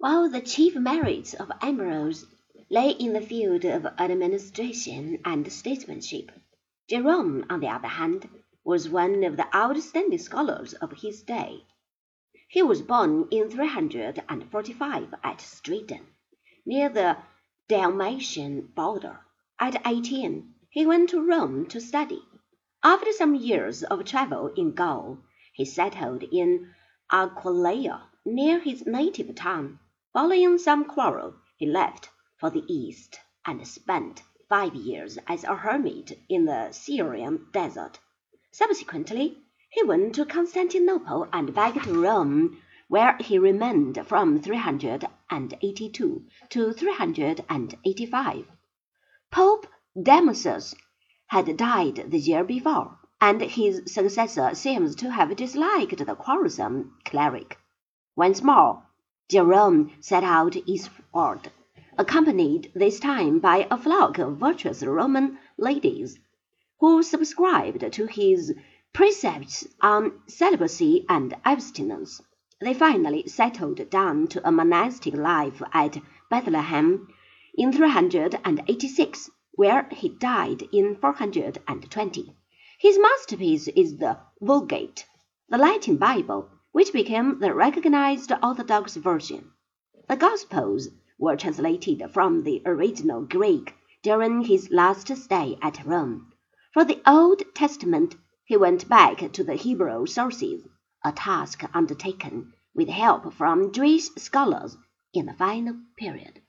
While the chief merits of Ambrose lay in the field of administration and statesmanship, Jerome, on the other hand, was one of the outstanding scholars of his day. He was born in 345 at Stridon, near the Dalmatian border. At eighteen he went to Rome to study. After some years of travel in Gaul, he settled in Aquileia, near his native town. Following some quarrel, he left for the East, and spent five years as a hermit in the Syrian desert. Subsequently, he went to Constantinople and back to Rome, where he remained from 382 to 385. Pope Damasus had died the year before, and his successor seems to have disliked the quarrelsome cleric. Once more, Jerome set out eastward, accompanied this time by a flock of virtuous Roman ladies, who subscribed to his precepts on celibacy and abstinence. They finally settled down to a monastic life at Bethlehem in 386 where he died in 420. His masterpiece is the Vulgate, the Latin Bible, which became the recognized Orthodox version. The Gospels were translated from the original Greek during his last stay at Rome. For the Old Testament, he went back to the Hebrew sources, a task undertaken with help from Jewish scholars in the final period.